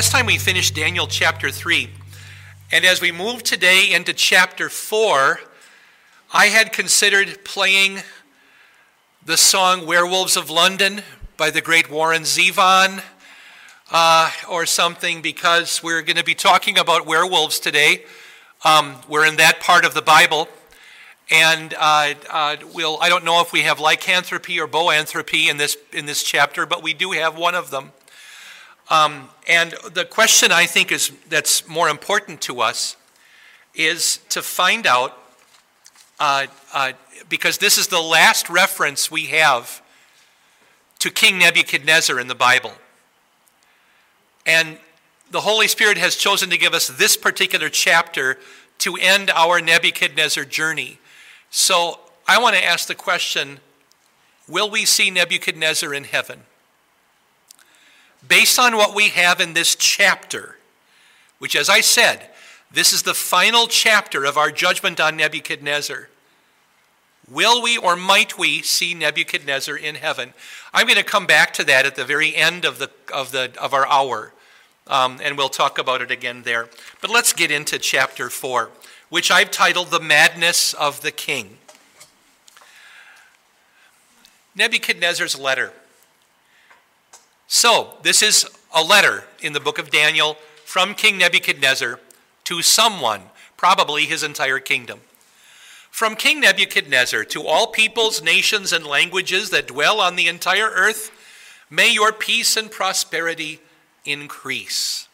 last time we finished Daniel chapter 3. And as we move today into chapter 4, I had considered playing the song Werewolves of London by the great Warren Zevon uh, or something because we're going to be talking about werewolves today. Um, we're in that part of the Bible. And uh, uh, we'll, I don't know if we have lycanthropy or boanthropy in this, in this chapter, but we do have one of them. Um, and the question I think is that's more important to us is to find out, uh, uh, because this is the last reference we have to King Nebuchadnezzar in the Bible. And the Holy Spirit has chosen to give us this particular chapter to end our Nebuchadnezzar journey. So I want to ask the question Will we see Nebuchadnezzar in heaven? Based on what we have in this chapter, which, as I said, this is the final chapter of our judgment on Nebuchadnezzar. Will we or might we see Nebuchadnezzar in heaven? I'm going to come back to that at the very end of, the, of, the, of our hour, um, and we'll talk about it again there. But let's get into chapter 4, which I've titled The Madness of the King. Nebuchadnezzar's letter. So, this is a letter in the book of Daniel from King Nebuchadnezzar to someone, probably his entire kingdom. From King Nebuchadnezzar to all peoples, nations, and languages that dwell on the entire earth, may your peace and prosperity increase.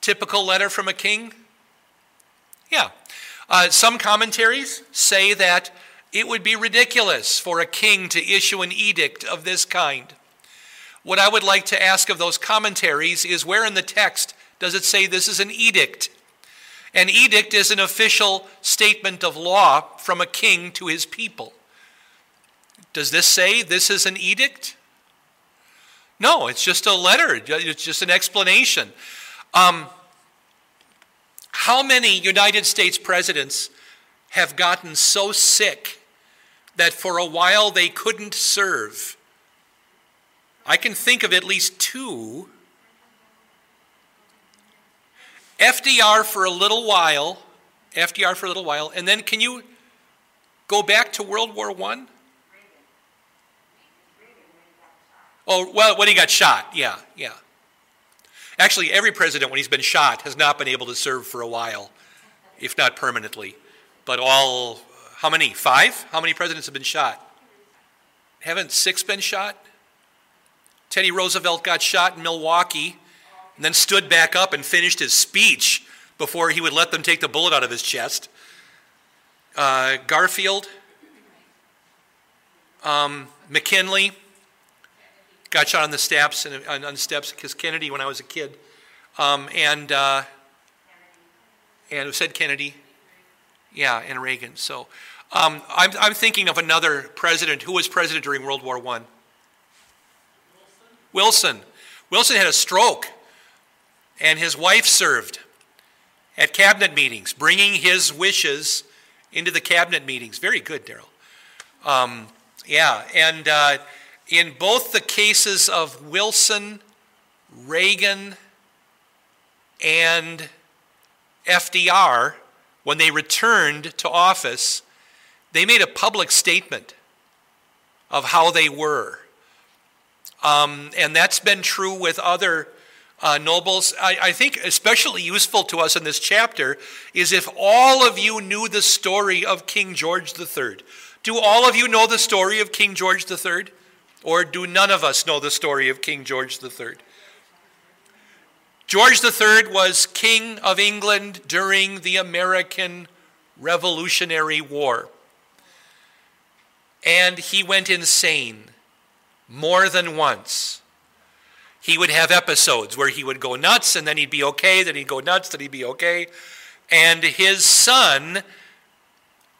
Typical letter from a king? Yeah. Uh, some commentaries say that it would be ridiculous for a king to issue an edict of this kind. What I would like to ask of those commentaries is where in the text does it say this is an edict? An edict is an official statement of law from a king to his people. Does this say this is an edict? No, it's just a letter, it's just an explanation. Um, how many United States presidents have gotten so sick that for a while they couldn't serve? I can think of at least two. FDR for a little while, FDR for a little while, and then can you go back to World War I? Oh, well, when he got shot, yeah, yeah. Actually, every president, when he's been shot, has not been able to serve for a while, if not permanently. But all, how many? Five? How many presidents have been shot? Haven't six been shot? Teddy Roosevelt got shot in Milwaukee and then stood back up and finished his speech before he would let them take the bullet out of his chest. Uh, Garfield, um, McKinley got shot on the steps and on, the steps because Kennedy when I was a kid, um, and uh, and it said Kennedy, yeah, and Reagan. So um, I'm I'm thinking of another president who was president during World War One. Wilson. Wilson had a stroke, and his wife served at cabinet meetings, bringing his wishes into the cabinet meetings. Very good, Daryl. Um, yeah, and uh, in both the cases of Wilson, Reagan, and FDR, when they returned to office, they made a public statement of how they were. Um, and that's been true with other uh, nobles. I, I, think especially useful to us in this chapter is if all of you knew the story of King George III. Do all of you know the story of King George III? Or do none of us know the story of King George III? George III was King of England during the American Revolutionary War. And he went insane more than once. He would have episodes where he would go nuts and then he'd be okay, then he'd go nuts, then he'd be okay. And his son,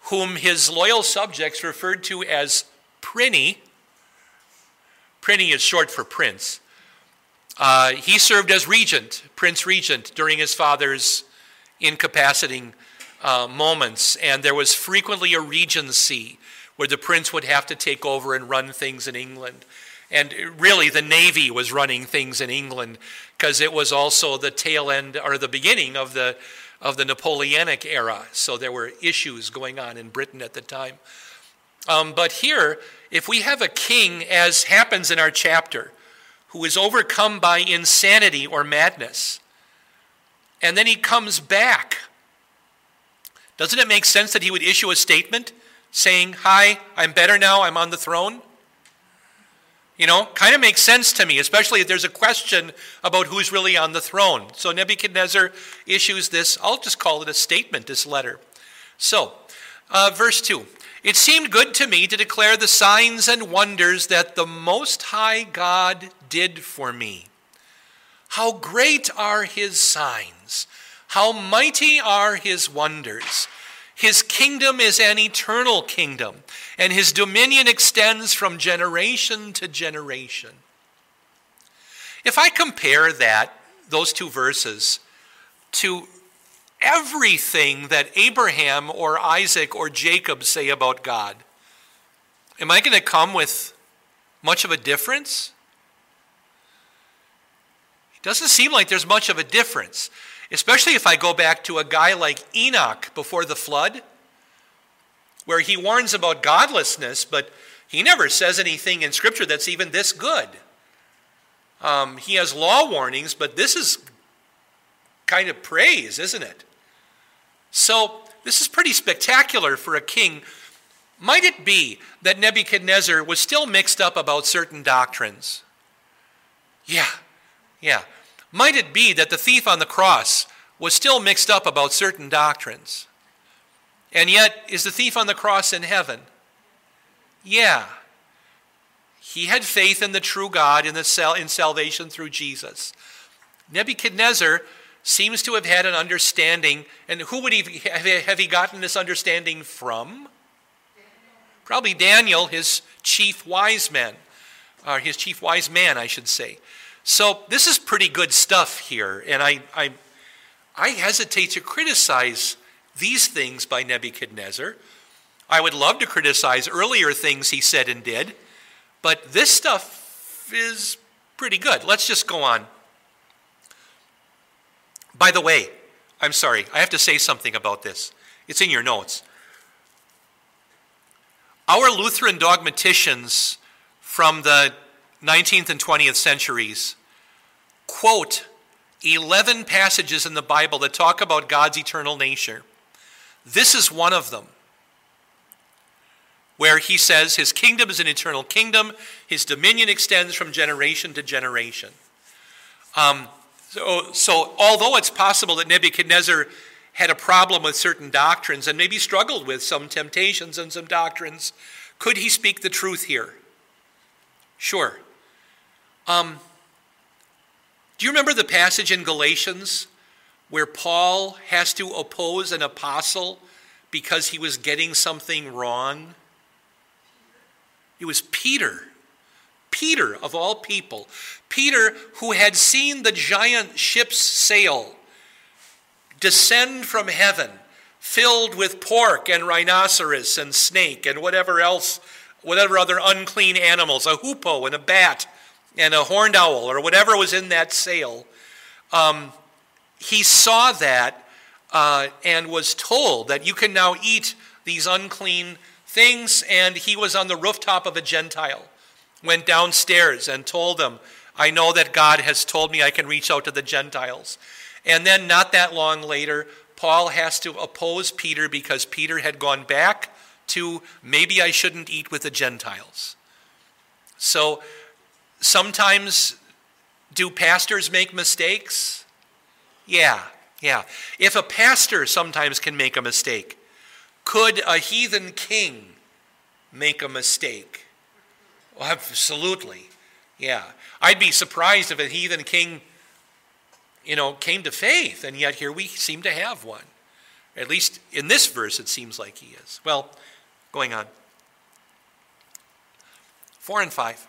whom his loyal subjects referred to as Prinny, Prinny is short for prince, uh, he served as regent, prince regent, during his father's incapacitating uh, moments. And there was frequently a regency where the prince would have to take over and run things in England. And really, the Navy was running things in England because it was also the tail end or the beginning of the, of the Napoleonic era. So there were issues going on in Britain at the time. Um, but here, if we have a king, as happens in our chapter, who is overcome by insanity or madness, and then he comes back, doesn't it make sense that he would issue a statement saying, Hi, I'm better now, I'm on the throne? You know, kind of makes sense to me, especially if there's a question about who's really on the throne. So Nebuchadnezzar issues this, I'll just call it a statement, this letter. So, uh, verse 2 It seemed good to me to declare the signs and wonders that the Most High God did for me. How great are his signs! How mighty are his wonders! His kingdom is an eternal kingdom, and his dominion extends from generation to generation. If I compare that, those two verses, to everything that Abraham or Isaac or Jacob say about God, am I going to come with much of a difference? It doesn't seem like there's much of a difference. Especially if I go back to a guy like Enoch before the flood, where he warns about godlessness, but he never says anything in Scripture that's even this good. Um, he has law warnings, but this is kind of praise, isn't it? So, this is pretty spectacular for a king. Might it be that Nebuchadnezzar was still mixed up about certain doctrines? Yeah, yeah. Might it be that the thief on the cross was still mixed up about certain doctrines? And yet, is the thief on the cross in heaven? Yeah. He had faith in the true God in, the sal- in salvation through Jesus. Nebuchadnezzar seems to have had an understanding, and who would he have he gotten this understanding from? Probably Daniel, his chief wise man, or his chief wise man, I should say. So this is pretty good stuff here, and I, I, I hesitate to criticize these things by Nebuchadnezzar. I would love to criticize earlier things he said and did, but this stuff is pretty good. Let's just go on. By the way, I'm sorry, I have to say something about this. It's in your notes. Our Lutheran dogmaticians from the 19th and 20th centuries quote 11 passages in the Bible that talk about God's eternal nature. This is one of them, where he says his kingdom is an eternal kingdom, his dominion extends from generation to generation. Um, so, so, although it's possible that Nebuchadnezzar had a problem with certain doctrines and maybe struggled with some temptations and some doctrines, could he speak the truth here? Sure. Um, do you remember the passage in Galatians where Paul has to oppose an apostle because he was getting something wrong? It was Peter. Peter, of all people. Peter, who had seen the giant ship's sail descend from heaven, filled with pork and rhinoceros and snake and whatever else, whatever other unclean animals, a hoopoe and a bat and a horned owl or whatever was in that sail, um, he saw that uh, and was told that you can now eat these unclean things. And he was on the rooftop of a Gentile, went downstairs and told them, I know that God has told me I can reach out to the Gentiles. And then, not that long later, Paul has to oppose Peter because Peter had gone back to maybe I shouldn't eat with the Gentiles. So Sometimes, do pastors make mistakes? Yeah, yeah. If a pastor sometimes can make a mistake, could a heathen king make a mistake? Well, absolutely. Yeah. I'd be surprised if a heathen king, you know, came to faith, and yet here we seem to have one. At least in this verse, it seems like he is. Well, going on. Four and five.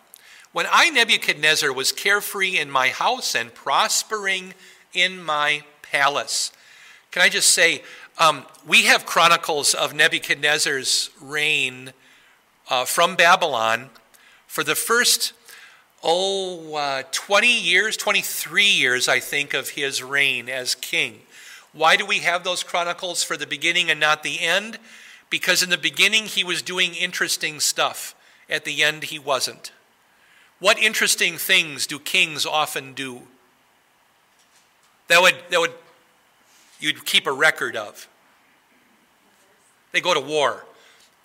When I, Nebuchadnezzar, was carefree in my house and prospering in my palace. Can I just say, um, we have chronicles of Nebuchadnezzar's reign uh, from Babylon for the first oh, uh, 20 years, 23 years, I think, of his reign as king. Why do we have those chronicles for the beginning and not the end? Because in the beginning he was doing interesting stuff. At the end he wasn't. What interesting things do kings often do? That would, that would you'd keep a record of. They go to war.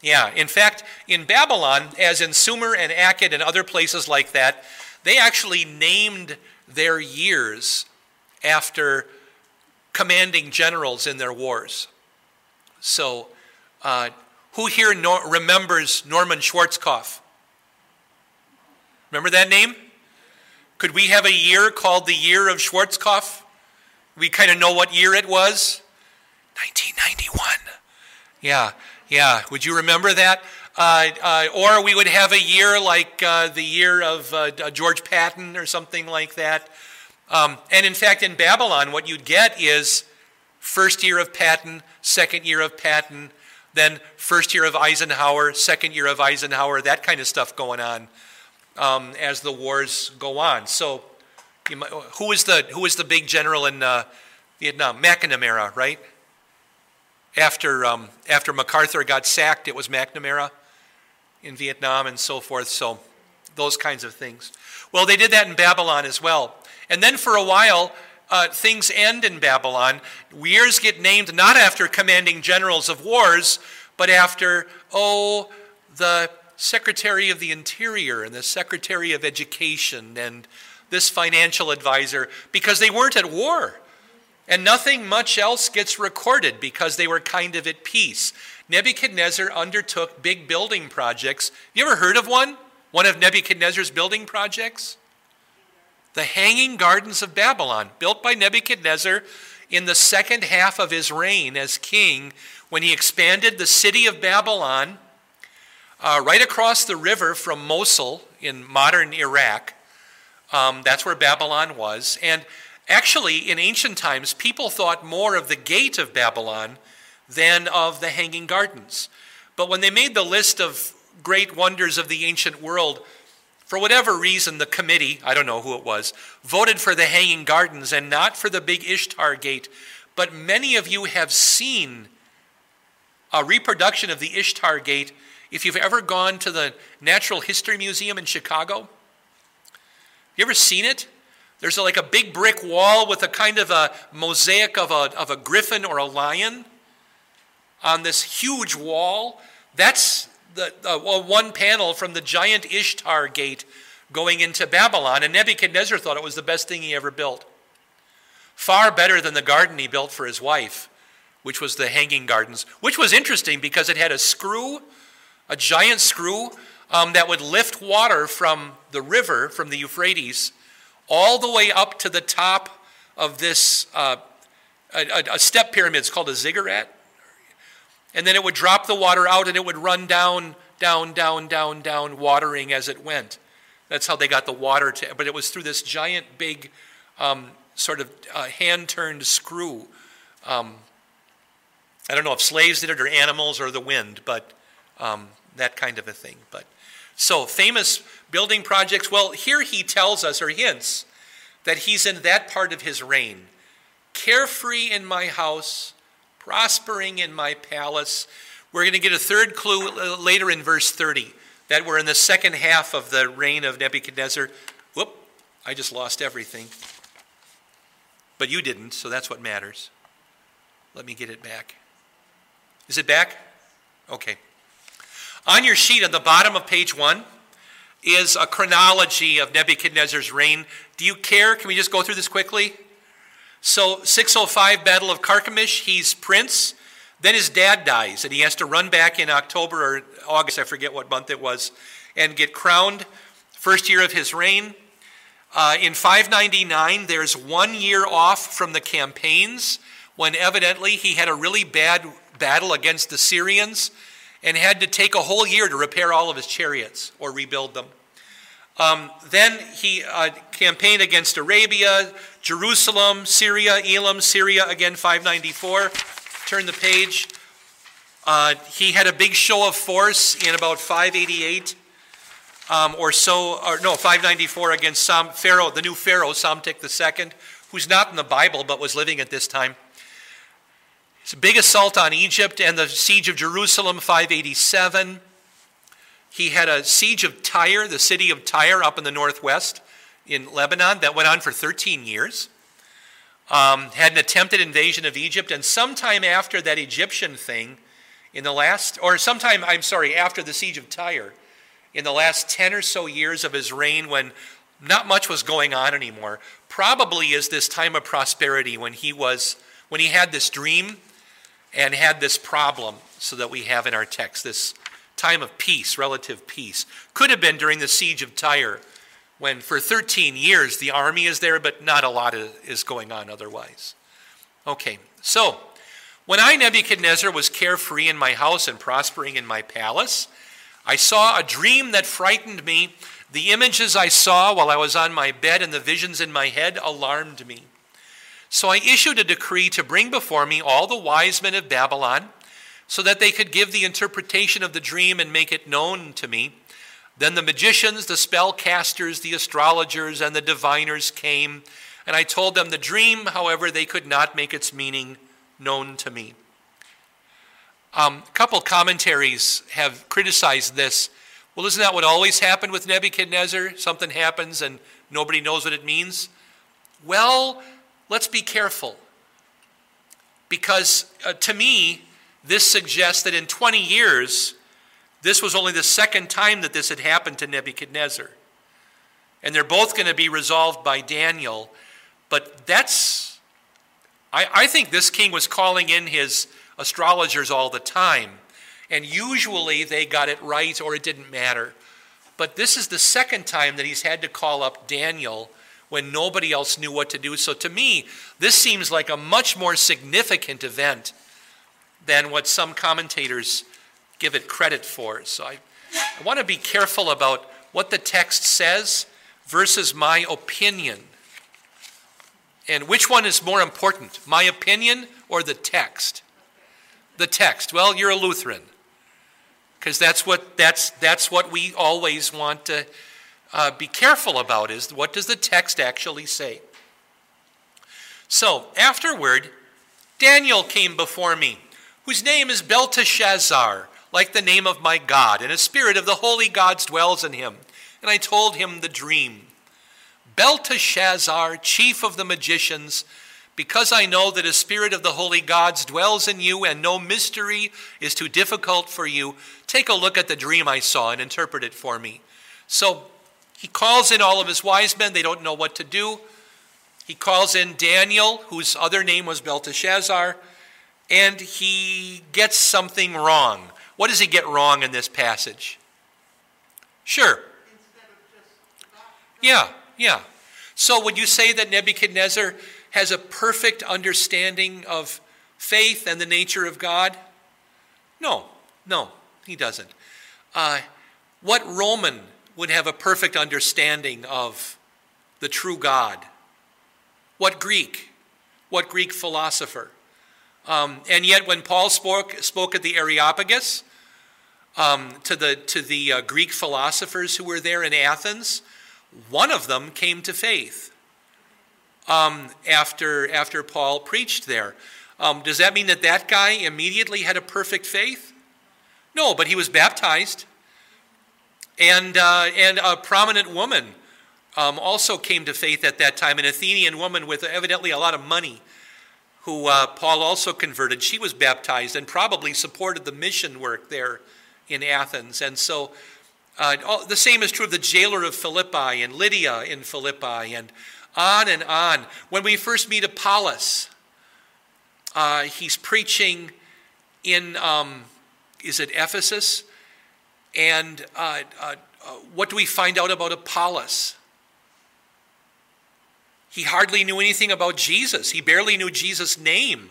Yeah, in fact, in Babylon, as in Sumer and Akkad and other places like that, they actually named their years after commanding generals in their wars. So, uh, who here no- remembers Norman Schwarzkopf? Remember that name? Could we have a year called the Year of Schwarzkopf? We kind of know what year it was? 1991. Yeah, yeah. Would you remember that? Uh, uh, or we would have a year like uh, the year of uh, George Patton or something like that. Um, and in fact, in Babylon, what you'd get is first year of Patton, second year of Patton, then first year of Eisenhower, second year of Eisenhower, that kind of stuff going on um, as the wars go on. So, might, who was the who was the big general in uh, Vietnam? McNamara, right? After um, after MacArthur got sacked, it was McNamara in Vietnam and so forth. So, those kinds of things. Well, they did that in Babylon as well. And then for a while, uh, things end in Babylon. Years get named not after commanding generals of wars, but after, oh, the Secretary of the Interior and the Secretary of Education and this financial advisor, because they weren't at war. And nothing much else gets recorded because they were kind of at peace. Nebuchadnezzar undertook big building projects. You ever heard of one? One of Nebuchadnezzar's building projects? the Hanging Gardens of Babylon, built by Nebuchadnezzar in the second half of his reign as king, when he expanded the city of Babylon uh, right across the river from Mosul in modern Iraq. Um, that's where Babylon was. And actually, in ancient times, people thought more of the gate of Babylon than of the Hanging Gardens. But when they made the list of great wonders of the ancient world, for whatever reason, the committee, I don't know who it was, voted for the Hanging Gardens and not for the big Ishtar Gate. But many of you have seen a reproduction of the Ishtar Gate if you've ever gone to the Natural History Museum in Chicago. You ever seen it? There's a, like a big brick wall with a kind of a mosaic of a, of a griffin or a lion on this huge wall. That's the, uh, one panel from the giant Ishtar gate going into Babylon, and Nebuchadnezzar thought it was the best thing he ever built. Far better than the garden he built for his wife, which was the Hanging Gardens, which was interesting because it had a screw, a giant screw, um, that would lift water from the river, from the Euphrates, all the way up to the top of this uh, a, a, step pyramid. It's called a ziggurat and then it would drop the water out and it would run down, down, down, down, down, watering as it went. That's how they got the water to, but it was through this giant, big, um, sort of uh, hand turned screw. Um, I don't know if slaves did it or animals or the wind, but um, that kind of a thing. But so famous building projects. Well, here he tells us or hints that he's in that part of his reign, carefree in my house, prospering in my palace. We're going to get a third clue later in verse 30 that we're in the second half of the reign of Nebuchadnezzar. Whoop, I just lost everything. But you didn't, so that's what matters. Let me get it back. Is it back? Okay. On your sheet at the bottom of page one is a chronology of Nebuchadnezzar's reign. Do you care? Can we just go through this quickly? So 605 Battle of Carchemish, he's prince. Then his dad dies, and he has to run back in October or August, I forget what month it was, and get crowned. First year of his reign. Uh, in 599, there's one year off from the campaigns when evidently he had a really bad battle against the Syrians and had to take a whole year to repair all of his chariots or rebuild them. Um, then he uh, campaigned against Arabia, Jerusalem, Syria, Elam, Syria, again 594. Turn the page. Uh, he had a big show of force in about 588. um, or so, or no, 594 against Sam, Pharaoh, the new Pharaoh, Psamtik II, who's not in the Bible but was living at this time. It's a big assault on Egypt and the siege of Jerusalem, 587. He had a siege of Tyre, the city of Tyre up in the northwest in Lebanon, that went on for 13 years. Um, had an attempted invasion of Egypt, and sometime after that Egyptian thing, in the last, or sometime, I'm sorry, after the siege of Tyre, in the last 10 or so years of his reign when not much was going on anymore, probably is this time of prosperity when he was, when he had this dream and had this problem, so that we have in our text this time of peace, relative peace. Could have been during the siege of Tyre when for 13 years the army is there, but not a lot is going on otherwise. Okay, so when I, Nebuchadnezzar, was carefree in my house and prospering in my palace, I saw a dream that frightened me. The images I saw while I was on my bed and the visions in my head alarmed me. So I issued a decree to bring before me all the wise men of Babylon, so that they could give the interpretation of the dream and make it known to me. Then the magicians, the spellcasters, the astrologers, and the diviners came, and I told them the dream, however, they could not make its meaning known to me. Um, a couple commentaries have criticized this. Well, isn't that what always happened with Nebuchadnezzar? Something happens and nobody knows what it means? Well, let's be careful. Because uh, to me, this suggests that in 20 years, this was only the second time that this had happened to Nebuchadnezzar. And they're both going to be resolved by Daniel. But that's, I, I think this king was calling in his astrologers all the time. And usually they got it right or it didn't matter. But this is the second time that he's had to call up Daniel when nobody else knew what to do. So to me, this seems like a much more significant event than what some commentators give it credit for. So I, I want to be careful about what the text says versus my opinion. And which one is more important, my opinion or the text? The text. Well, you're a Lutheran. Because that's what, that's, that's what we always want to uh, be careful about is what does the text actually say? So, afterward, Daniel came before me, whose name is Belteshazzar, like the name of my God, and a spirit of the holy gods dwells in him. And I told him the dream. Belteshazzar, chief of the magicians, because I know that a spirit of the holy gods dwells in you, and no mystery is too difficult for you, take a look at the dream I saw and interpret it for me. So he calls in all of his wise men. They don't know what to do. He calls in Daniel, whose other name was Belteshazzar, and he gets something wrong. What does he get wrong in this passage? Sure. Yeah, yeah. So would you say that Nebuchadnezzar has a perfect understanding of faith and the nature of God? No, no, he doesn't. Uh, what Roman would have a perfect understanding of the true God? What Greek? What Greek philosopher? Um, and yet, when Paul spoke, spoke at the Areopagus um, to the, to the uh, Greek philosophers who were there in Athens, one of them came to faith um, after, after Paul preached there. Um, does that mean that that guy immediately had a perfect faith? No, but he was baptized. And, uh, and a prominent woman um, also came to faith at that time, an Athenian woman with evidently a lot of money who uh, Paul also converted. She was baptized and probably supported the mission work there in Athens. And so uh, all, the same is true of the jailer of Philippi and Lydia in Philippi and on and on. When we first meet Apollos, uh, he's preaching in, um, is it Ephesus? And uh, uh, uh what do we find out about Apollos? He hardly knew anything about Jesus. He barely knew Jesus' name.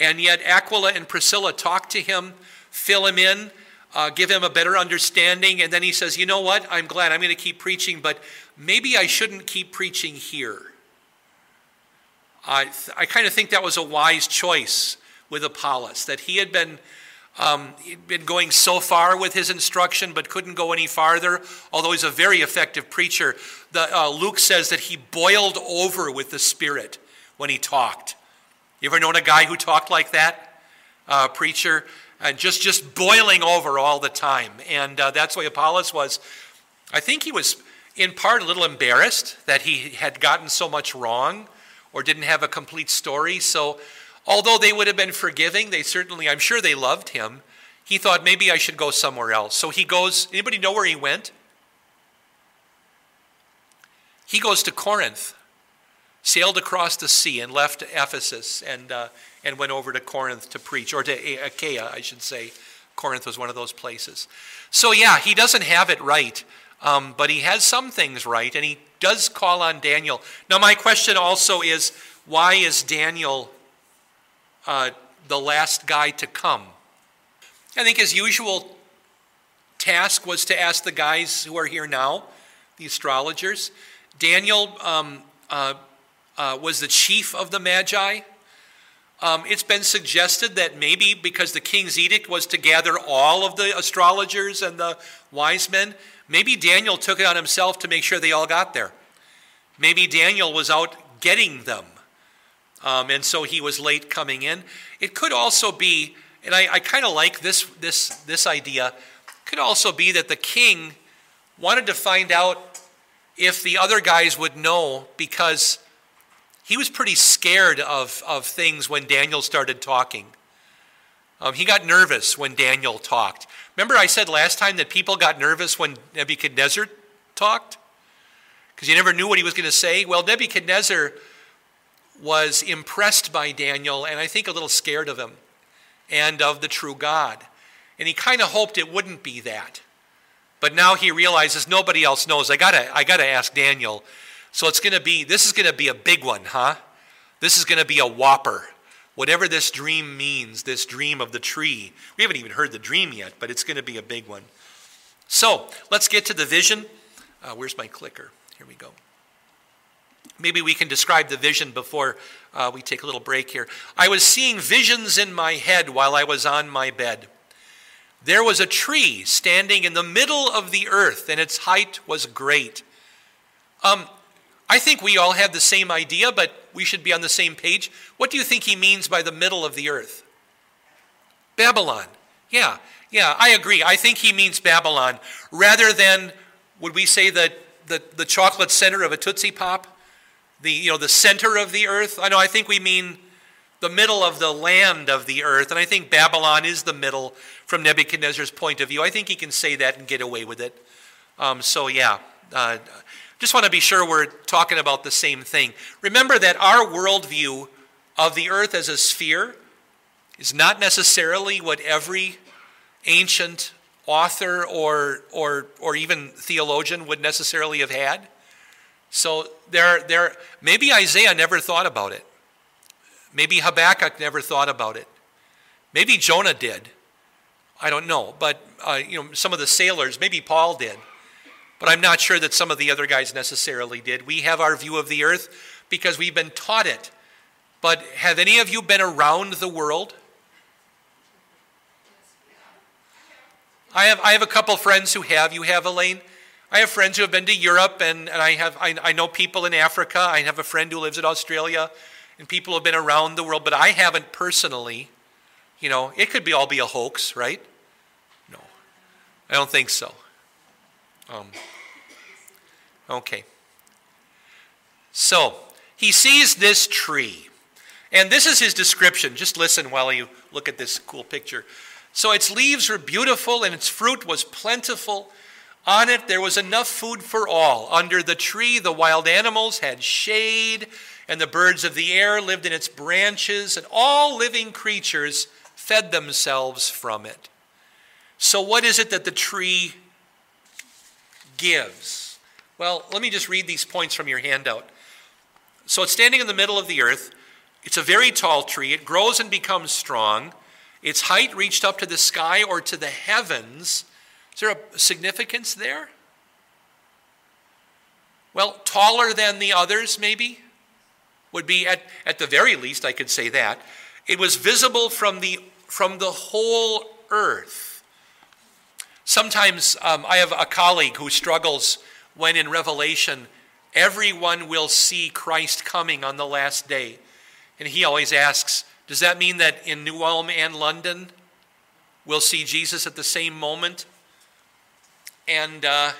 And yet, Aquila and Priscilla talk to him, fill him in, uh, give him a better understanding. And then he says, You know what? I'm glad I'm going to keep preaching, but maybe I shouldn't keep preaching here. I, I kind of think that was a wise choice with Apollos, that he had been Um, he'd been going so far with his instruction, but couldn't go any farther, although he's a very effective preacher. The, uh, Luke says that he boiled over with the Spirit when he talked. You ever known a guy who talked like that? Uh, preacher? And just, just boiling over all the time. And uh, that's why Apollos was. I think he was, in part, a little embarrassed that he had gotten so much wrong or didn't have a complete story. So Although they would have been forgiving, they certainly, I'm sure they loved him. He thought maybe I should go somewhere else. So he goes, anybody know where he went? He goes to Corinth, sailed across the sea and left Ephesus and, uh, and went over to Corinth to preach, or to Achaia, I should say. Corinth was one of those places. So, yeah, he doesn't have it right, um, but he has some things right, and he does call on Daniel. Now, my question also is why is Daniel uh, the last guy to come. I think his usual task was to ask the guys who are here now, the astrologers. Daniel um, uh, uh, was the chief of the Magi. Um, it's been suggested that maybe because the king's edict was to gather all of the astrologers and the wise men, maybe Daniel took it on himself to make sure they all got there. Maybe Daniel was out getting them. Um, and so he was late coming in. It could also be, and I, I kind of like this, this, this idea, could also be that the king wanted to find out if the other guys would know because he was pretty scared of, of things when Daniel started talking. Um, he got nervous when Daniel talked. Remember, I said last time that people got nervous when Nebuchadnezzar talked? Because you never knew what he was going to say? Well, Nebuchadnezzar was impressed by Daniel and I think a little scared of him and of the true God. And he kind of hoped it wouldn't be that. But now he realizes nobody else knows. I gotta, I gotta ask Daniel. So it's gonna be, this is gonna be a big one, huh? This is gonna be a whopper. Whatever this dream means, this dream of the tree. We haven't even heard the dream yet, but it's gonna be a big one. So let's get to the vision. Uh, where's my clicker? Here we go. Maybe we can describe the vision before uh, we take a little break here. I was seeing visions in my head while I was on my bed. There was a tree standing in the middle of the earth, and its height was great. Um, I think we all have the same idea, but we should be on the same page. What do you think he means by the middle of the earth? Babylon. Yeah, yeah, I agree. I think he means Babylon rather than, would we say, the, the, the chocolate center of a Tootsie Pop? The, you know, the center of the earth. I know, I think we mean the middle of the land of the earth. And I think Babylon is the middle from Nebuchadnezzar's point of view. I think he can say that and get away with it. Um, so, yeah, uh, just want to be sure we're talking about the same thing. Remember that our worldview of the earth as a sphere is not necessarily what every ancient author or, or, or even theologian would necessarily have had. So there, there, maybe Isaiah never thought about it. Maybe Habakkuk never thought about it. Maybe Jonah did. I don't know. But uh, you know, some of the sailors, maybe Paul did. But I'm not sure that some of the other guys necessarily did. We have our view of the earth because we've been taught it. But have any of you been around the world? I have, I have a couple friends who have. You have, Elaine? I have friends who have been to Europe, and, and I, have, I, I know people in Africa. I have a friend who lives in Australia, and people have been around the world, but I haven't personally. You know, it could be all be a hoax, right? No, I don't think so. Um, okay. So, he sees this tree. And this is his description. Just listen while you look at this cool picture. So, its leaves were beautiful, and its fruit was plentiful on it there was enough food for all. Under the tree the wild animals had shade, and the birds of the air lived in its branches, and all living creatures fed themselves from it. So, what is it that the tree gives? Well, let me just read these points from your handout. So, it's standing in the middle of the earth. It's a very tall tree. It grows and becomes strong. Its height reached up to the sky or to the heavens. Is there a significance there? Well, taller than the others, maybe? Would be, at, at the very least, I could say that. It was visible from the, from the whole earth. Sometimes um, I have a colleague who struggles when in Revelation everyone will see Christ coming on the last day. And he always asks, Does that mean that in New Ulm and London we'll see Jesus at the same moment? And uh,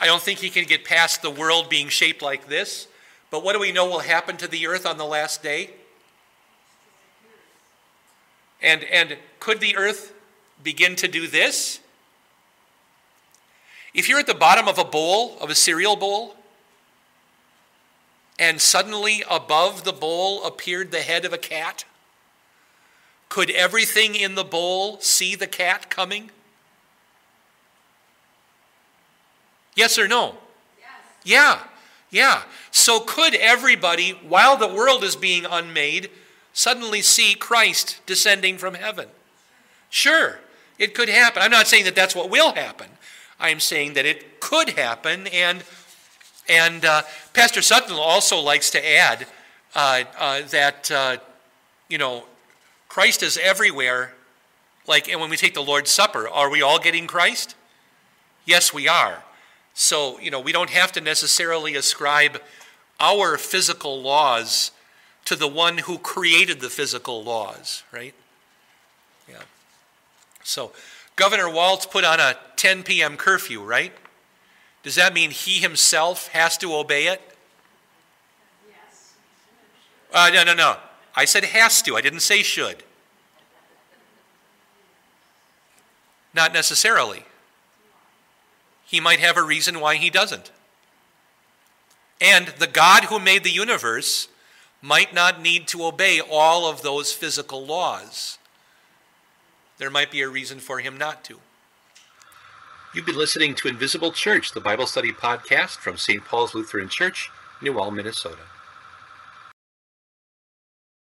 I don't think he can get past the world being shaped like this. But what do we know will happen to the earth on the last day? And, and could the earth begin to do this? If you're at the bottom of a bowl, of a cereal bowl, and suddenly above the bowl appeared the head of a cat, could everything in the bowl see the cat coming? Yes or no? Yes. Yeah, yeah. So could everybody, while the world is being unmade, suddenly see Christ descending from heaven? Sure, it could happen. I'm not saying that that's what will happen. I'm saying that it could happen, and and uh, Pastor Sutton also likes to add uh, uh, that uh, you know Christ is everywhere. Like, and when we take the Lord's Supper, are we all getting Christ? Yes, we are. So, you know, we don't have to necessarily ascribe our physical laws to the one who created the physical laws, right? Yeah. So, Governor Walz put on a 10 p.m. curfew, right? Does that mean he himself has to obey it? Yes. Uh, no, no, no. I said has to. I didn't say should. Not necessarily he might have a reason why he doesn't. And the God who made the universe might not need to obey all of those physical laws. There might be a reason for him not to. You've been listening to Invisible Church, the Bible study podcast from St. Paul's Lutheran Church, New Ulm, Minnesota.